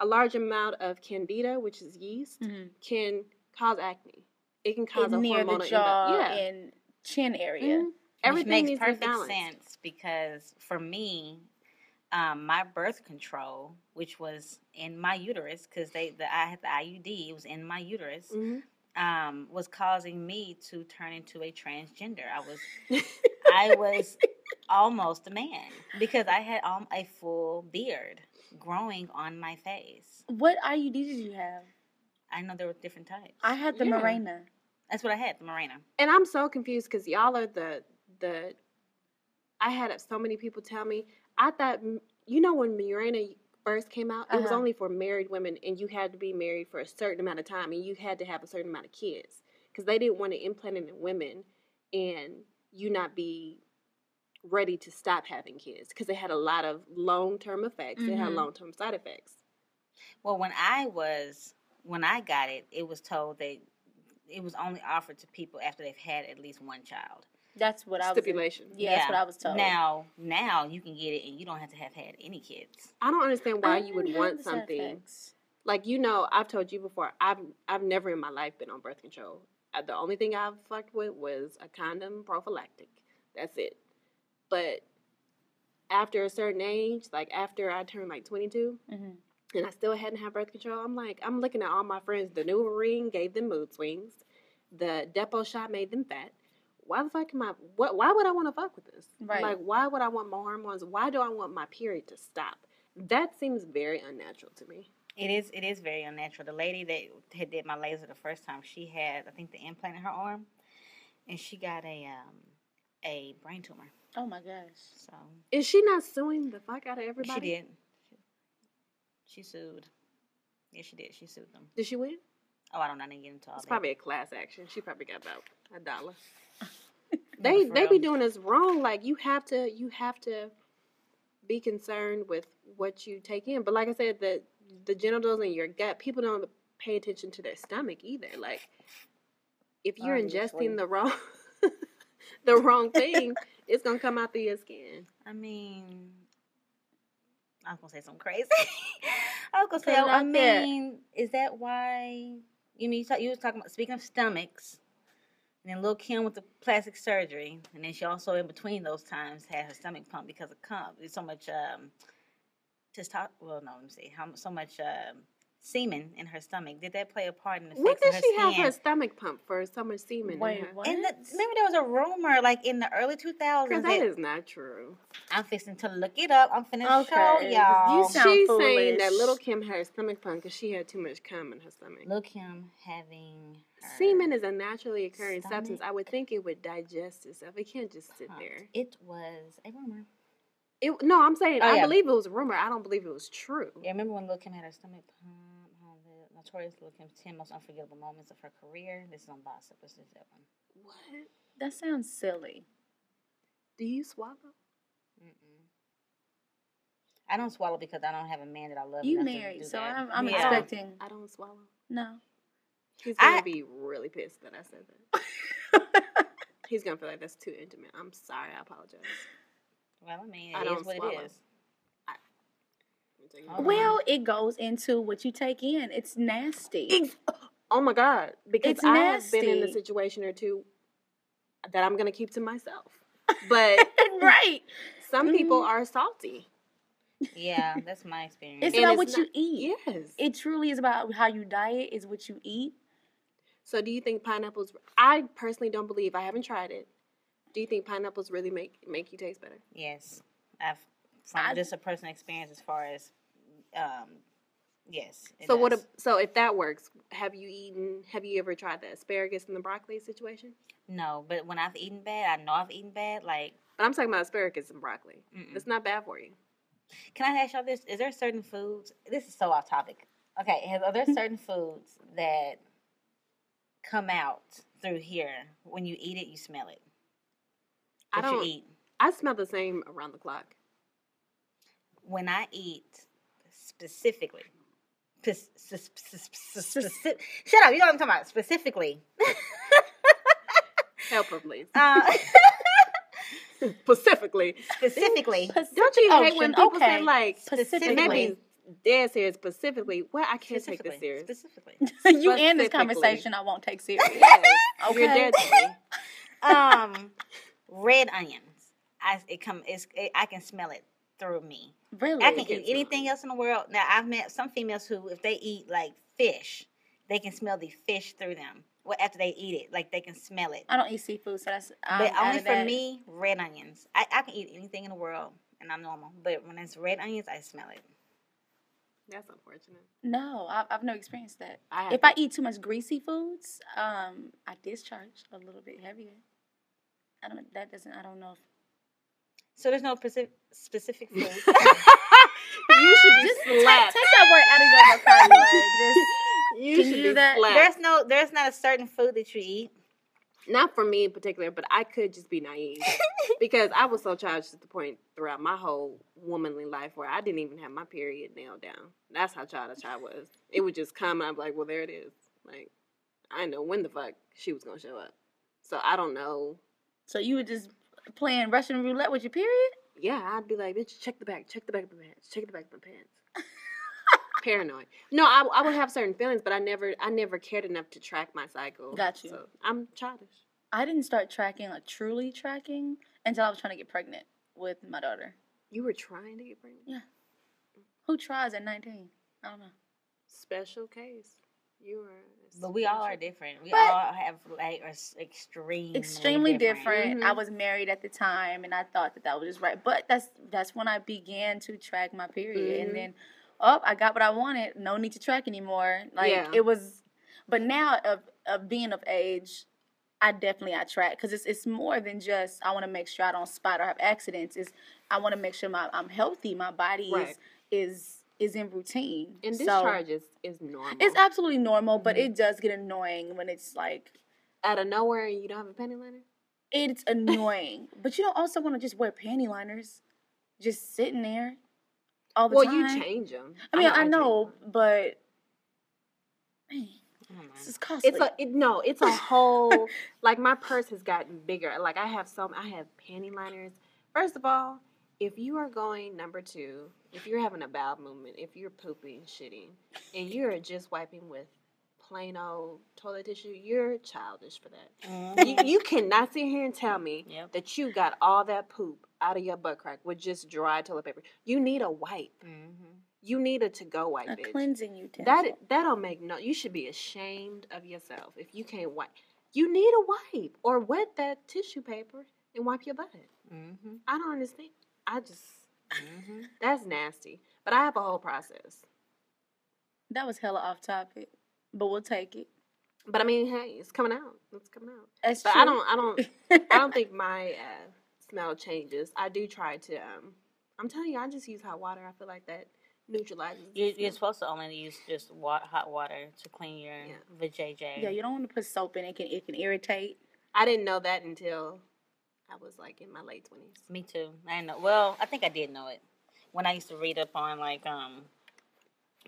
a large amount of candida, which is yeast, Mhm. can cause acne. it can cause a near hormonal the jaw imbalance. Yeah. and chin area. Mhm. Everything Which makes perfect sense because for me, um, my birth control, which was in my uterus, because they the I had the IUD, it was in my uterus, Mhm. um, was causing me to turn into a transgender. I was I was almost a man because I had um, a full beard growing on my face. What IUD did you have? I know there were different types. I had the Yeah. Mirena. That's what I had, the Mirena. And I'm so confused because y'all are the the. I had so many people tell me. I thought you know when Mirena first came out, it was Uh-huh. only for married women, and you had to be married for a certain amount of time, and you had to have a certain amount of kids because they didn't want to implant it in women, and you not be ready to stop having kids because it had a lot of long term effects. It had Mhm. long term side effects. Well, when I was when I got it, it was told that it was only offered to people after they've had at least one child. That's what I was. Stipulation. Yeah, that's what I was told. Now, now you can get it, and you don't have to have had any kids. I don't understand why I you would want something. effects. like you know, I've told you before. I've I've never in my life been on birth control. Uh, The only thing I've fucked with was a condom prophylactic. That's it. But after a certain age, like after I turned like 22, Mhm. and I still hadn't had birth control, I'm like, I'm looking at all my friends. The new ring gave them mood swings. The Depo shot made them fat. Why the fuck am I? What? Why would I want to fuck with this? Right. Like, why would I want my hormones? Why do I want my period to stop? That seems very unnatural to me. It is. It is very unnatural. The lady that had did my laser the first time, she had, I think, the implant in her arm, and she got a um a brain tumor. Oh my gosh. So Is she not suing the fuck out of everybody? she did. She sued. Yeah, she did. She sued them. Did she win? Oh, I don't know. I didn't get into all It's that. probably a class action. She probably got about a dollar. No, They for they be doing this wrong. Like you have to you have to be concerned with what you take in. But like I said, the the genitals and your gut, people don't pay attention to their stomach either. Like if you're Obviously. ingesting the wrong the wrong thing, it's gonna come out through your skin. I mean, I was gonna say something crazy. I was gonna say, I mean, is that why? You mean you, talk, you was talking about speaking of stomachs, and then Lil Kim with the plastic surgery, and then she also in between those times had her stomach pumped because of cum. There's so much um, testosterone. Well, no, let me see. How so much um, semen in her stomach? Did that play a part in the When fix of did her she have skin? her stomach pump for so much semen? Wait, in her? what? And the, remember there was a rumor like in the early 2000s. Because that- that is not true. I'm fixing to look it up. I'm finna Okay, show 'cause y'all. you sound She's saying that Lil Kim had her stomach pump because she had too much cum in her stomach. Lil Kim having her Semen is a naturally occurring substance. I would think it would digest itself. It can't just sit pumped. there. It was a rumor. It, no, I'm saying Oh, I yeah. believe it was a rumor. I don't believe it was true. Yeah, remember when Lil Kim had her stomach pump? How the notorious Lil Kim's 10 most unforgettable moments of her career. This is on Boss Up. This is that one. What? That sounds silly. Do you swallow? Mm-mm. I don't swallow because I don't have a man that I love. You married, so that. I'm, I'm Yeah. expecting. I don't swallow. No. He's gonna I- be really pissed that I said that. He's gonna feel like that's too intimate. I'm sorry. I apologize. Well, I mean, I it don't is what swallow. it is. Let me tell you Oh, what. Well, it goes into what you take in. It's nasty. Ex- oh my god! Because It's I have been in a situation or two that I'm gonna keep to myself. But right. some people Mhm. are salty. Yeah, that's my experience. It's And about it's what you eat. Yes. It truly is about how you diet. Is what you eat. So do you think pineapples? I personally don't believe. I haven't tried it. Do you think pineapples really make make you taste better? Yes, I've from I- just a personal experience as far as, um, yes. so what? does. ab- So if that works, have you eaten? Have you ever tried the asparagus and the broccoli situation? No, but when I've eaten bad, I know I've eaten bad. Like, But I'm talking about asparagus and broccoli. Mm-mm. It's not bad for you. can I ask y'all this? Is there certain foods? This is so off topic. Okay, are there certain foods that come out through here when you eat it? You smell it. I That you don't. eat. I smell the same around the clock. When I eat specifically, spec- spec- spec- spec- shut up. You know what I'm talking about. Specifically. Help her, please. Uh, Specifically. specifically. Don't you hate when Ocean, people say like it may Specifically. be dead serious specifically. Well, I can't take this Specifically. serious. Specifically. you end this conversation, I won't take serious. Yes, Okay. you're dead to um, red onions. I it come. It's it, I can smell it through me. Really? I can eat anything on. else in the world. Now I've met some females who, if they eat like fish, they can smell the fish through them. Well, after they eat it, like they can smell it. I don't eat seafood, so that's I'm but only for that. me, red onions. I, I can eat anything in the world, and I'm normal. But when it's red onions, I smell it. That's unfortunate. No, I, I've never experienced that. I If to- I eat too much greasy foods, um, I discharge a little bit heavier. I don't. That doesn't. I don't know. If, So there's no specific specific food. you should just take, slapped. take that word out of your vocabulary. Just you Can should you do that? slapped. there's no there's not a certain food that you eat. Not for me in particular, but I could just be naive because I was so childish at the point throughout my whole womanly life where I didn't even have my period nailed down. That's how childish I was. It would just come, and I'm like, well, there it is. Like, I know when the fuck she was gonna show up. So I don't know. so you would just playing Russian roulette with your period. Yeah, I'd be like, bitch, check the back, check the back of the pants, check the back of the pants. Paranoid. No, I, I would have certain feelings, but I never, I never cared enough to track my cycle. Got you. So I'm childish. I didn't start tracking, like truly tracking, until I was trying to get pregnant with my daughter. You were trying to get pregnant. Yeah. Who tries at 19? I don't know. Special case. You were. But we all are different. We But- all have like are s- extreme. Extremely different. I Mhm. was married at the time, and I thought that that was just right. But that's that's when I began to track my period, Mhm. and then, oh, I got what I wanted. No need to track anymore. Like Yeah. it was. But now of of being of age, I definitely I track because it's it's more than just I want to make sure I don't spot or have accidents. Is I want to make sure my I'm healthy. My body Right. is is is in routine. And So, discharge is, is normal. It's absolutely normal, but Mhm. it does get annoying when it's like out of nowhere and you don't have a panty liner. it's annoying. but you don't also want to just wear panty liners, just sitting there all the Well, time. Well, you change them. I mean, I change know, but man. this is costly. It's a it, no. It's a whole like my purse has gotten bigger. Like I have some. I have panty liners. First of all, if you are going number two, if you're having a bowel movement, if you're pooping, shitting, and you're just wiping with plain old toilet tissue, you're childish for that. Mhm. you, you cannot sit here and tell me Yep. that you got all that poop out of your butt crack with just dry toilet paper. You need a wipe. Mhm. You need a to go wipe. a bitch. cleansing utensil. That that don't make no. You should be ashamed of yourself if you can't wipe. You need a wipe or wet that tissue paper and wipe your butt. Mhm. I don't understand. I just Mhm. that's nasty. But I have a whole process. that was hella off topic, but we'll take it. But I mean, hey, it's coming out. It's coming out. That's But true. I don't. I don't. I don't think my uh, smell changes. I do try to. Um, I'm telling you, I just use hot water. I feel like that neutralizes. You, you're supposed to only use just wa- hot water to clean your Yeah. vajayjay. yeah, you don't want to put soap in it. Can it can irritate? I didn't know that until I was like in my late twenties. Me too. I know. Well, I think I did know it when I used to read up on like um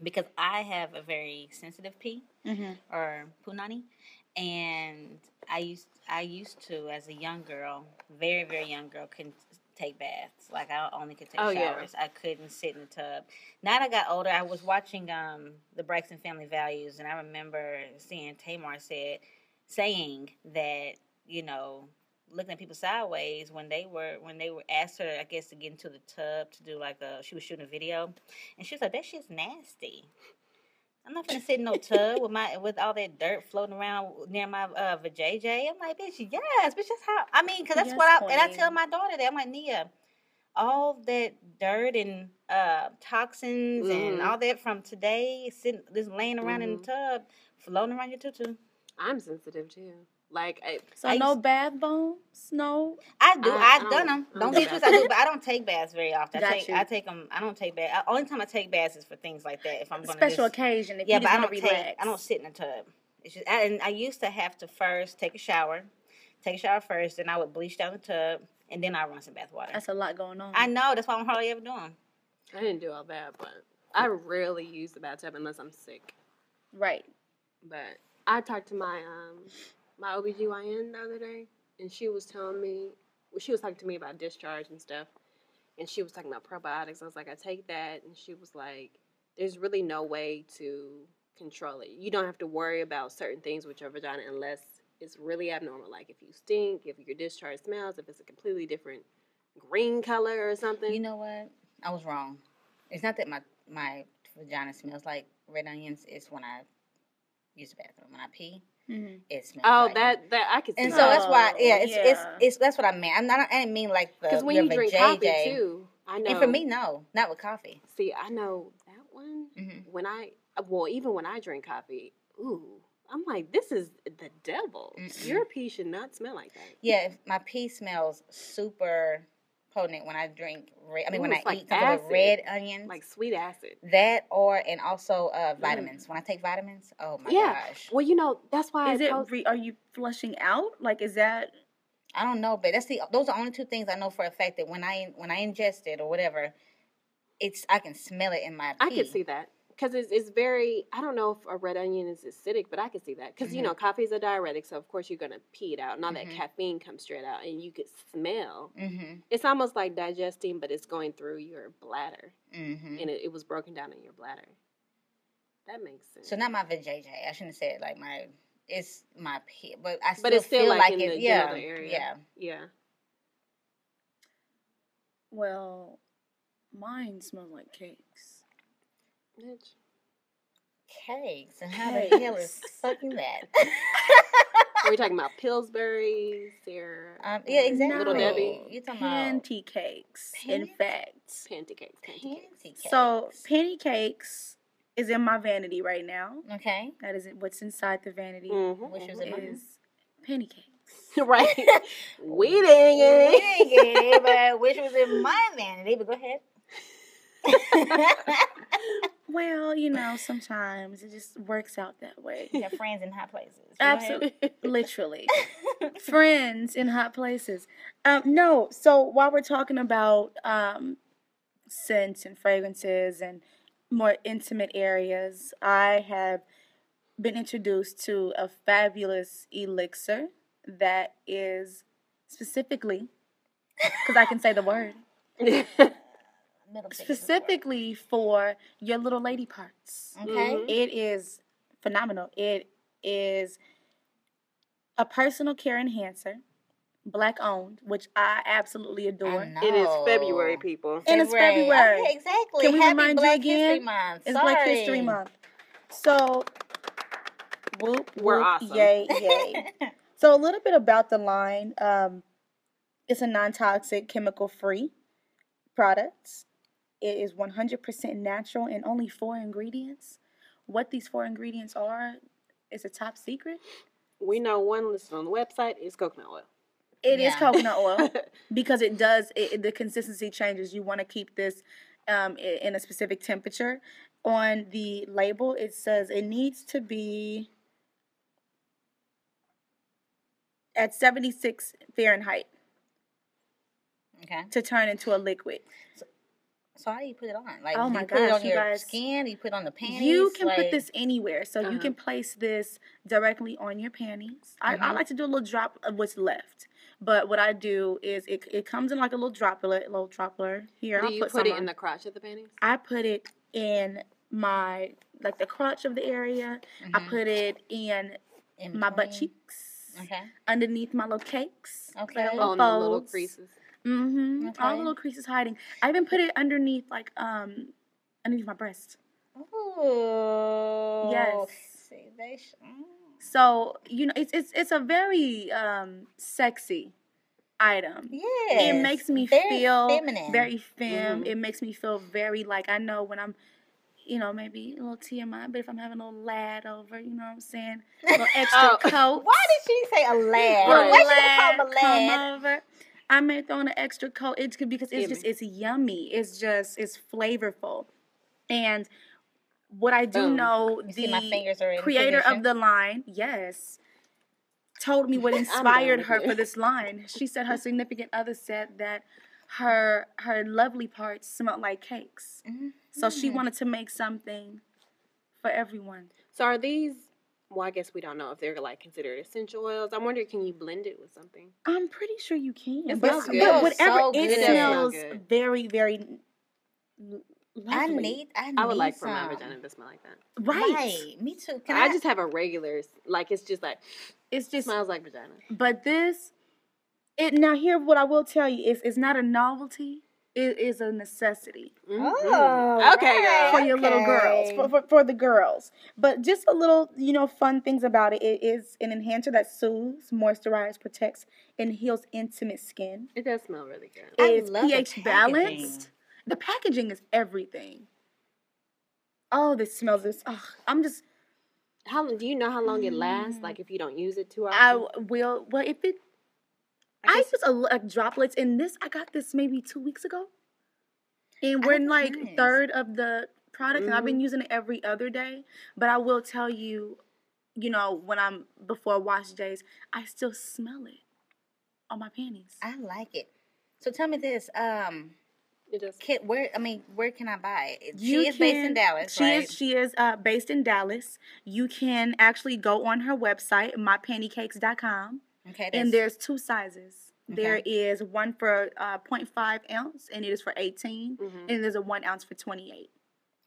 because I have a very sensitive pee Mm-hmm. or punani, and I used I used to as a young girl, very very young girl, couldn't take baths. Like I only could take Oh, yeah. showers. I couldn't sit in the tub. Now that I got older, I was watching um the Braxton Family Values, and I remember seeing Tamar said saying that you know looking at people sideways when they were when they were asked her I guess to get into the tub to do like a she was shooting a video and she was like that shit's nasty. I'm not gonna sit in no tub with my with all that dirt floating around near my uh vajayjay. I'm like, bitch, yes, bitch, that's how. I mean, cause that's Yes, what I and I tell my daughter that I'm like, Nia, all that dirt and uh toxins and Mhm. all that from today sitting just laying around in the tub, floating around your tutu. I'm sensitive too. Like I, So I no used- bath bombs, no. I do. I- I, I have don't- done them. Don't don't get twisted. I do, but I don't take baths very often. I take. you. I take them. I don't take baths. Only time I take baths is for things like that. If I'm going to Special just, occasion. If yeah, you but I don't to take. relax. I don't sit in the tub. It's just, I, and I used to have to first take a shower, take a shower first, then I would bleach down the tub, and then I run some bath water. That's a lot going on. I know. That's why I'm hardly ever doing. I didn't do all that, but I rarely use the bathtub unless I'm sick. right. But I talked to my um my OBGYN the other day and she was telling me well, she was talking to me about discharge and stuff. And she was talking about probiotics. I was like, I take that and she was like, there's really no way to control it. You don't have to worry about certain things with your vagina unless it's really abnormal. Like if you stink, if your discharge smells, if it's a completely different green color or something. You know what? I was wrong. It's not that my my vagina smells like red onions. It's when I use the bathroom. When I pee, Mhm. it smells. oh, like that that I can. see. And so that's why, Oh, yeah, it's it's it's that's what I meant. I'm not. I didn't mean like the because when your you drink vajayjay. coffee too, I know. And for me, no, not with coffee. see, I know that one. Mhm. When I well, even when I drink coffee, ooh, I'm like, this is the devil. Mm-mm. Your pee should not smell like that. Yeah, if my pee smells super potent when I drink. Red, I mean, when I like eat something with acid. red onions, Like sweet acid. that, or and also uh, vitamins. When I take vitamins, oh my Yeah. gosh, Well, you know, that's why Is I it? post- Re- are you flushing out? Like, is that? I don't know, but that's the those are the only two things I know for a fact that when I when I ingest it or whatever, it's I can smell it in my pee. I can see that because it's, it's very. I don't know if a red onion is acidic, but I can see that because you Mhm. know coffee is a diuretic, so of course you're gonna pee it out, and all Mhm. that caffeine comes straight out, and you could smell. Mm-hmm. It's almost like digesting, but it's going through your bladder, Mm-hmm. and it, it was broken down in your bladder. That makes sense. So not my vajayjay. I shouldn't have said like my. It's my pee, but I still But it's still, feel like, like, in it. yeah, yeah. yeah. Well, mine smells like cakes. Bitch. Cakes and how the hell is fucking that? Are we talking about Pillsbury's or um, yeah, exactly. Little Debbie? You talking about Panty cakes, in fact. panty cakes? Panty cakes. panty cakes? So, panty cakes is in my vanity right now. okay, That is what's inside the vanity. Mhm, Which was mine. Is panty cakes. right. we we didn't get it. didn't get it, but which was in my vanity. But go ahead. Well, you know, sometimes it just works out that way. you have friends in hot places. Absolutely. Literally. Friends in hot places. Um, no, so while we're talking about um, scents and fragrances and more intimate areas, I have been introduced to a fabulous elixir that is specifically, because I can say the word, Middle specifically for your little lady parts. Okay. Mhm. It is phenomenal. It is a personal care enhancer, black owned, which I absolutely I adore. know. It is February, people. And it's February. Okay, exactly. Can we Happy remind you again? History Month. It's Black History Month. So, whoop, We're awesome. yay, yay. so, a little bit about the line. Um, it's a non toxic, chemical free product. It is 100% natural and only four ingredients. What these four ingredients are is a top secret. We know one listed on the website is coconut oil. It is Yeah. coconut oil because it does, it, it- the consistency changes. You want to keep this um, in a specific temperature. On the label, it says it needs to be at 76 Fahrenheit okay. to turn into a liquid. So how do you put it on? Like, Oh my you put it gosh, on you your guys. skin? You put it on the panties? You can put this anywhere, so you Uh-huh. can place this directly on your panties. I, I Mhm. like to do a little drop of what's left, but what I do is it, it comes in like a little droplet, a little dropper here. Do I'll you put, put it on. in the crotch of the panties? I put it in my like the crotch of the area. I Mhm. put it in In my butt cheeks, Okay. underneath my little cakes. Okay. Oh, in the little creases. Mm-hmm. All the little creases hiding. I even put it underneath like um underneath my breast. Ooh. Yes. See, they sh- mm. So you know, it's it's it's a very um sexy item. Yes. It makes me Very feel feminine. very femme. Mhm. It makes me feel very like I know when I'm, you know, maybe a little TMI, but if I'm having a little lad over, you know what I'm saying, a little extra Oh. coat. Why did she say a lad? Right. Why she gonna call him a come lad? over. I may throw in an extra coat. It's good because it's Yummy. just it's yummy. It's just it's flavorful, and what I do Boom. know, You the fingers are creator position? of the line, yes, told me what inspired her for this line. She said her significant other said that her her lovely parts smelled like cakes, so she Mhm. wanted to make something for everyone. So are these? Well, I guess we don't know if they're like considered essential oils. I wonder, can you blend it with something? I'm pretty sure you can, It but, smells but whatever So it smells It does smell good. very very l- I Lovely. need. I, I would need like for my vagina to smell like that. Right. Me too. Can I, just have a regular, like it's just like It's it just smells like vagina. But this, it now here what I will tell you is it's not a novelty. It is a necessity Mhm. Oh, Okay, right, for your little girls, for, for, for the girls. But just a little, you know, fun things about it. It is an enhancer that soothes, moisturizes, protects, and heals intimate skin. It does smell really good. I It's love the pH balanced. The packaging is everything. Oh, this smells this. Oh, I'm just. How long- do you know how long it Mm. lasts? Like if you don't use it too often. I will. Well, if it I I guess- use a like droplets in this. I got this maybe two weeks ago, and we're in like nice. third of the product, and I've Mm-hmm. been using it every other day. But I will tell you, you know, when I'm before wash days, I still smell it on my panties. I like it. So tell me this. Um, it does. can, where? I mean, where can I buy it? You she is based in Dallas, She right? is. She is uh, based in Dallas. You can actually go on her website, mypantycakes.com, okay. and there's two sizes. There Okay. is one for uh, 0.5 ounce, and it is for 18, Mhm. and there's a one ounce for 28.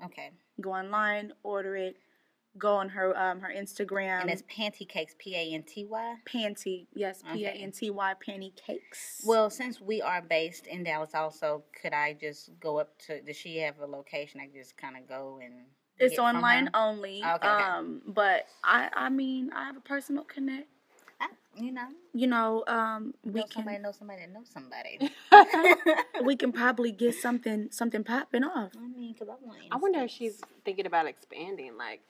okay, go online, order it, go on her um her Instagram. and it's panty cakes. P A N T Y. panty, yes, P A Okay. N T Y panty cakes. Well, since we are based in Dallas, also, could I just go up to? Does she have a location? I can just kind of go and. it's online only. Okay, okay. Um, but I I mean I have a personal connect. I, you know, You know, um, we know somebody can know somebody that knows somebody. we can probably get something something popping off. I mean, because I want. I wonder if she's thinking about expanding. Like,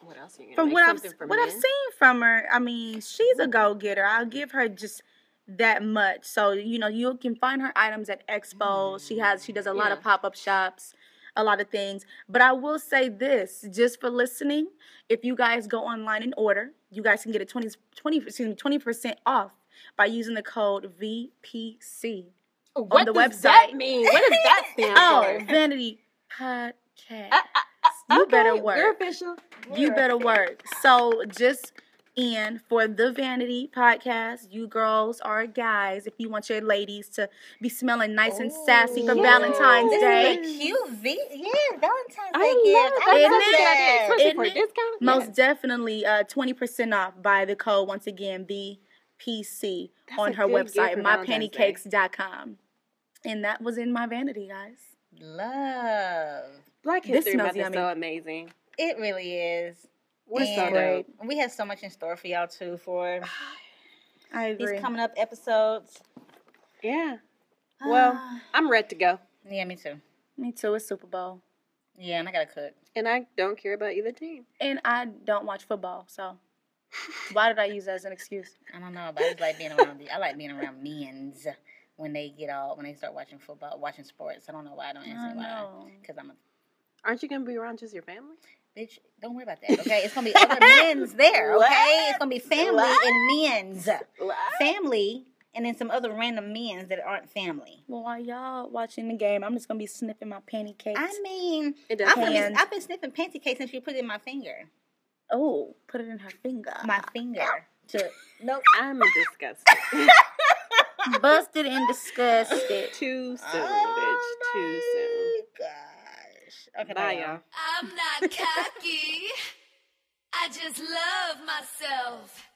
what else are you gonna From make what I've something for what I've seen from her, I mean she's a go getter. I'll give her just that much. So you know you can find her items at expos. She has she does a lot of pop up shops, a lot of things. But I will say this, just for listening, if you guys go online and order, you guys can get a 20 20 excuse me twenty percent off by using the code VPC. What the does website. that mean? What does that stand Oh, for? Vanity Podcast. Uh, you Okay, better You're official. You better work. So just in for the Vanity podcast, you girls or guys, if you want your ladies to be smelling nice and sassy for Ooh. Valentine's This Day, is a cute V. Yeah, Valentine's Day I love gift. that. I Isn't love That's a good idea, that. especially Isn't for it? discount. most Yes. definitely uh, 20% off by the code once again VPC That's on her website for mypantycakes.com. And that was in my vanity, guys. Love. Black History smells Month is yummy. so amazing. It really is. We're so And great. dope. Uh, we have so much in store for y'all too for I agree. these coming up episodes. Yeah. Well. I'm ready to go, yeah, me too. Me too. It's Super Bowl. Yeah, and I gotta cook. and I don't care about either team. And I don't watch football, so why did I use that as an excuse? I don't know, but I just like being around. The, I like being around men's when they get all when they start watching football, watching sports. I don't know why I don't answer why. Because I'm a Aren't you gonna be around just your family? Bitch. Don't worry about that. Okay, it's gonna be other men's there. Okay, it's gonna be family What? and men's family, and then some other random men's that aren't family. Well, while y'all watching the game, I'm just gonna be sniffing my panty cakes. I mean, It does. I've been, I've been sniffing panty cakes since you put it in my finger. oh, put it in her finger. My finger. To nope. I'm disgusted. busted and disgusted. Too soon, Oh bitch. Too soon. Oh my Gosh. Okay, Bye, bye, y'all. I'm not cocky. I just love myself.